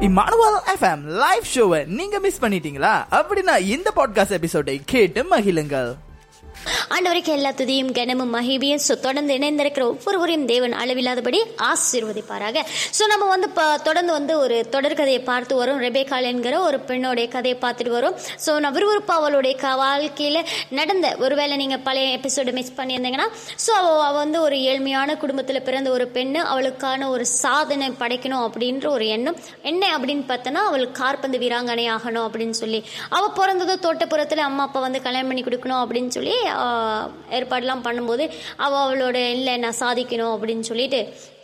Immanuel FM live ஷோவை நீங்க miss பண்ணிட்டீங்களா? அப்படின்னா இந்த பாட்காஸ்ட் எபிசோடை கேட்டு மகிழுங்கள். ஆண்டவருக்கு எல்லா துதியும் கனமும் மகிமையும் ஸோ தொடர்ந்து இணைந்திருக்கிற ஒவ்வொருவரையும் தேவன் அளவில்லாதபடி ஆசீர்வதிப்பாராக. ஸோ நம்ம வந்து இப்போ தொடர்ந்து வந்து ஒரு தொடர்கதையை பார்த்து வரோம். ரெபேகால் என்கிற ஒரு பெண்ணோடைய கதையை பார்த்துட்டு வரோம். ஸோ நான் விறுவிறுப்பா அவளுடைய க வாழ்க்கையில் நடந்த ஒருவேளை நீங்கள் பழைய எபிசோடு மிஸ் பண்ணியிருந்தீங்கன்னா ஸோ அவள் அவள் வந்து ஒரு ஏழ்மையான குடும்பத்தில் பிறந்த ஒரு பெண்ணு அவளுக்கான ஒரு சாதனை படைக்கணும் அப்படின்ற ஒரு எண்ணம். என்ன அப்படின்னு பார்த்தோன்னா அவள் கார்பந்து வீராங்கனை ஆகணும் அப்படின்னு சொல்லி. அவள் பிறந்ததோ தோட்டப்புறத்தில் அம்மா அப்பா வந்து கல்யாணம் பண்ணி கொடுக்கணும் அப்படின்னு சொல்லி ஏற்பாடெலாம் ஏற்பாடெல்லாம் பண்ணும்போது அவள் அவளோட இல்லை நான் சாதிக்கணும் அப்படின்னு சொல்லிட்டு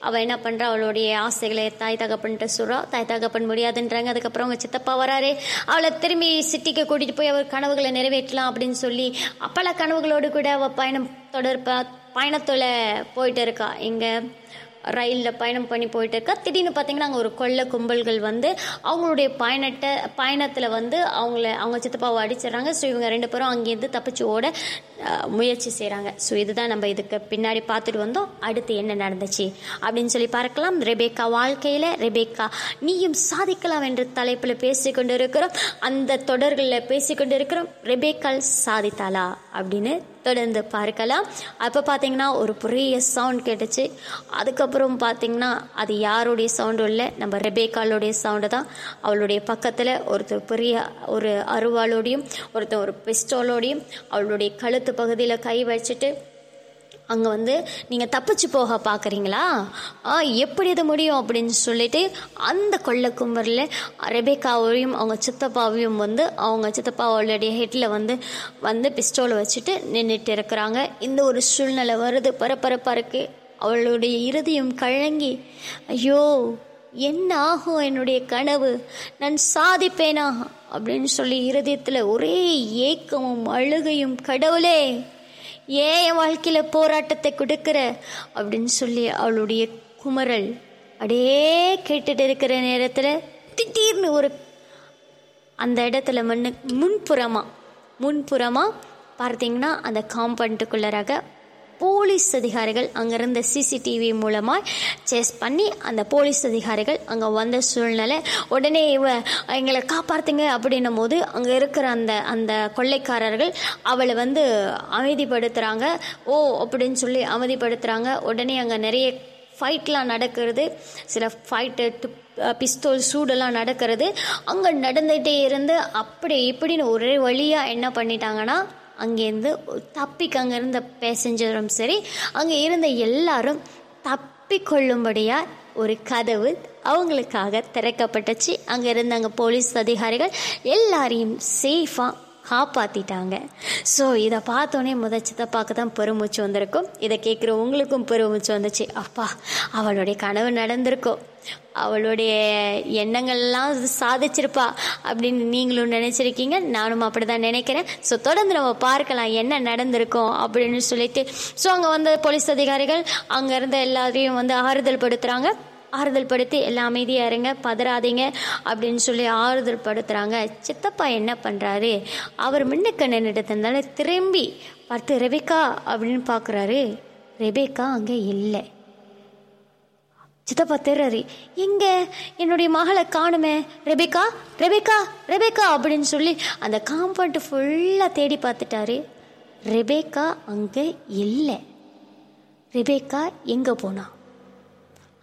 அவள் என்ன பண்ணுறா அவளுடைய ஆசைகளை தாய் தகப்பன்ட்டு சொல்கிறா தாய் தகப்பன் முடியாதுன்றாங்க. அதுக்கப்புறம் அவங்க சித்தப்பா வராரு. அவளை திரும்பி சிட்டிக்கு கூட்டிகிட்டு போய் அவர் கனவுகளை நிறைவேற்றலாம் அப்படின்னு சொல்லி பல கனவுகளோடு கூட அவள் பயணம் தொடர்பா பயணத்தில் போயிட்டு இருக்கா. இங்கே ரயிலில் பயணம் பண்ணி போயிட்டு இருக்கா. திடீர்னு பார்த்தீங்கன்னா அங்கே ஒரு கொள்ள கும்பல்கள் வந்து அவங்களுடைய பயணத்தை பயணத்தில் வந்து அவங்கள அவங்க சித்தப்பாவை அடிச்சிடுறாங்க. ஸோ இவங்க ரெண்டு பேரும் அங்கேருந்து தப்பிச்சு ஓட முயற்சி செய்கிறாங்க ஸோ இதுதான் நம்ம இதுக்கு பின்னாடி பார்த்துட்டு வந்தோம். அடுத்து என்ன நடந்துச்சு? அப்படின்னு சொல்லி பார்க்கலாம். ரெபேக்கா வாழ்க்கையில் ரெபேக்கா நீயும் சாதிக்கலாம் என்ற தலைப்பில் பேசிக்கொண்டு இருக்கிறோம் அந்த தொடர்களில் பேசிக்கொண்டு இருக்கிறோம் ரெபேக்கால் சாதித்தாளா? அப்படின்னு தொடர்ந்து பார்க்கலாம். அப்போ பார்த்தீங்கன்னா ஒரு பெரிய சவுண்ட் கேட்டுச்சு. அதுக்கப்புறம் பார்த்தீங்கன்னா அது யாருடைய சவுண்டும் இல்லை. நம்ம ரெபேக்காலுடைய சவுண்டு தான். அவளுடைய பக்கத்தில் ஒருத்தர் பெரிய ஒரு அருவாளோடையும் ஒருத்தர் ஒரு பிஸ்டோலோடையும் அவளுடைய கழுத்து பகுதியில் கை வச்சுட்டு அங்கே வந்து நீங்கள் தப்பிச்சு போக பார்க்குறீங்களா ஆ எப்படி இது முடியும்? அப்படின்னு சொல்லிட்டு அந்த கொள்ள கும்பரில் ரெபேக்காவையும் அவங்க சித்தப்பாவையும் வந்து அவங்க சித்தப்பாவோடைய ஹெட்டில் வந்து வந்து பிஸ்டோலை வச்சுட்டு நின்றுட்டு இருக்கிறாங்க. இந்த ஒரு சூழ்நிலை வருது. பரபரப்பாக இருக்குது அவளுடைய இறுதியும் கழங்கி ஐயோ என்ன ஆகும் என்னுடைய கனவு? நான் சாதிப்பேனா? அப்படின்னு சொல்லி இருதயத்தில் ஒரே ஏக்கமும் அழுகையும் கடவுளே ஏன் என் வாழ்க்கையில் போராட்டத்தை கொடுக்குற? அப்படின்னு சொல்லி அவளுடைய குமரல் அப்படியே கேட்டுட்டு இருக்கிற நேரத்தில் திடீர்னு ஒரு அந்த இடத்துல மண்ணு முன்புறமாக முன்புறமாக பார்த்தீங்கன்னா அந்த காம்பவுண்டுக்குள்ளராக போலீஸ் அதிகாரிகள் அங்கே இருந்த சிசிடிவி மூலமாக சேஸ் பண்ணி அந்த போலீஸ் அதிகாரிகள் அங்கே வந்த சூழ்நிலை உடனே இவ எங்களை காப்பாற்றுங்க அப்படின்னும் போது அங்கே இருக்கிற அந்த அந்த கொள்ளைக்காரர்கள் அவளை வந்து அமைதிப்படுத்துகிறாங்க ஓ அப்படின்னு சொல்லி அமைதிப்படுத்துகிறாங்க உடனே அங்கே நிறைய ஃபைட்லாம் நடக்கிறது. சில ஃபைட்டு பிஸ்தோல் சூடெல்லாம் நடக்கிறது. அங்கே நடந்துகிட்டே இருந்து அப்படி இப்படின்னு ஒரே வழியாக என்ன பண்ணிட்டாங்கன்னா அங்கேருந்து தப்பிக்கு அங்கே இருந்த பேசஞ்சரும் சரி அங்கே இருந்த எல்லாரும் தப்பிக்கொள்ளும்படியாக ஒரு கதவு அவங்களுக்காக திறக்கப்பட்டுச்சு. அங்கே இருந்த அங்கே போலீஸ் அதிகாரிகள் எல்லாரையும் சேஃபாக காப்பாற்றிட்டாங்க ஸோ இதை பார்த்தோன்னே முத சித்தப்பாக்கு தான் பெருமூச்சு வந்திருக்கும். இதை கேட்குற உங்களுக்கும் பெருமூச்சு வந்துச்சு. அப்பா அவளுடைய கனவு நடந்திருக்கும். அவளுடைய எண்ணங்கள்லாம் சாதிச்சிருப்பா அப்படின்னு நீங்களும் நினச்சிருக்கீங்க. நானும் அப்படி தான் நினைக்கிறேன். ஸோ தொடர்ந்து நம்ம பார்க்கலாம் என்ன நடந்திருக்கும் அப்படின்னு சொல்லிட்டு. ஸோ அங்கே வந்த போலீஸ் அதிகாரிகள் அங்கே இருந்த எல்லாரையும் வந்து ஆறுதல் படுத்துகிறாங்க ஆறுதல் படுத்தி எல்லாம் அமைதியாக இருங்க பதறாதீங்க அப்படின்னு சொல்லி ஆறுதல் படுத்துகிறாங்க சித்தப்பா என்ன பண்ணுறாரு அவர் முன்னுக்கு நின்றுட்டதுனால திரும்பி பார்த்து ரெபேக்கா அப்படின்னு பார்க்குறாரு ரெபேக்கா அங்கே இல்லை. சித்தப்பா தேர்றாரு எங்க? என்னுடைய மகளை காணுமே. ரெபேக்கா ரெபேக்கா ரெபேக்கா அப்படின்னு சொல்லி அந்த காம்பவுண்ட் ஃபுல்லாக தேடி பார்த்துட்டாரு. ரெபேக்கா அங்கே இல்லை. ரெபேக்கா எங்கே போனா?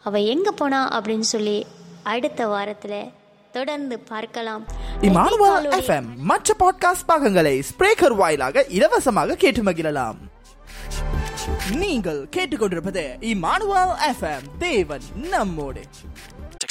அவ எங்க போனா அப்படின்னு சொல்லி அடுத்த வாரத்துல தொடர்ந்து பார்க்கலாம். இமானுவல் எஃப்எம் மற்ற பாட்காஸ்ட் பாகங்களை ஸ்பிரேக்கர் வாயிலாக இலவசமாக கேட்டு மகிழலாம். நீங்கள் கேட்டுக்கொண்டிருப்பது இமானுவல் எஃப்எம் தேவன் நம்மோடு.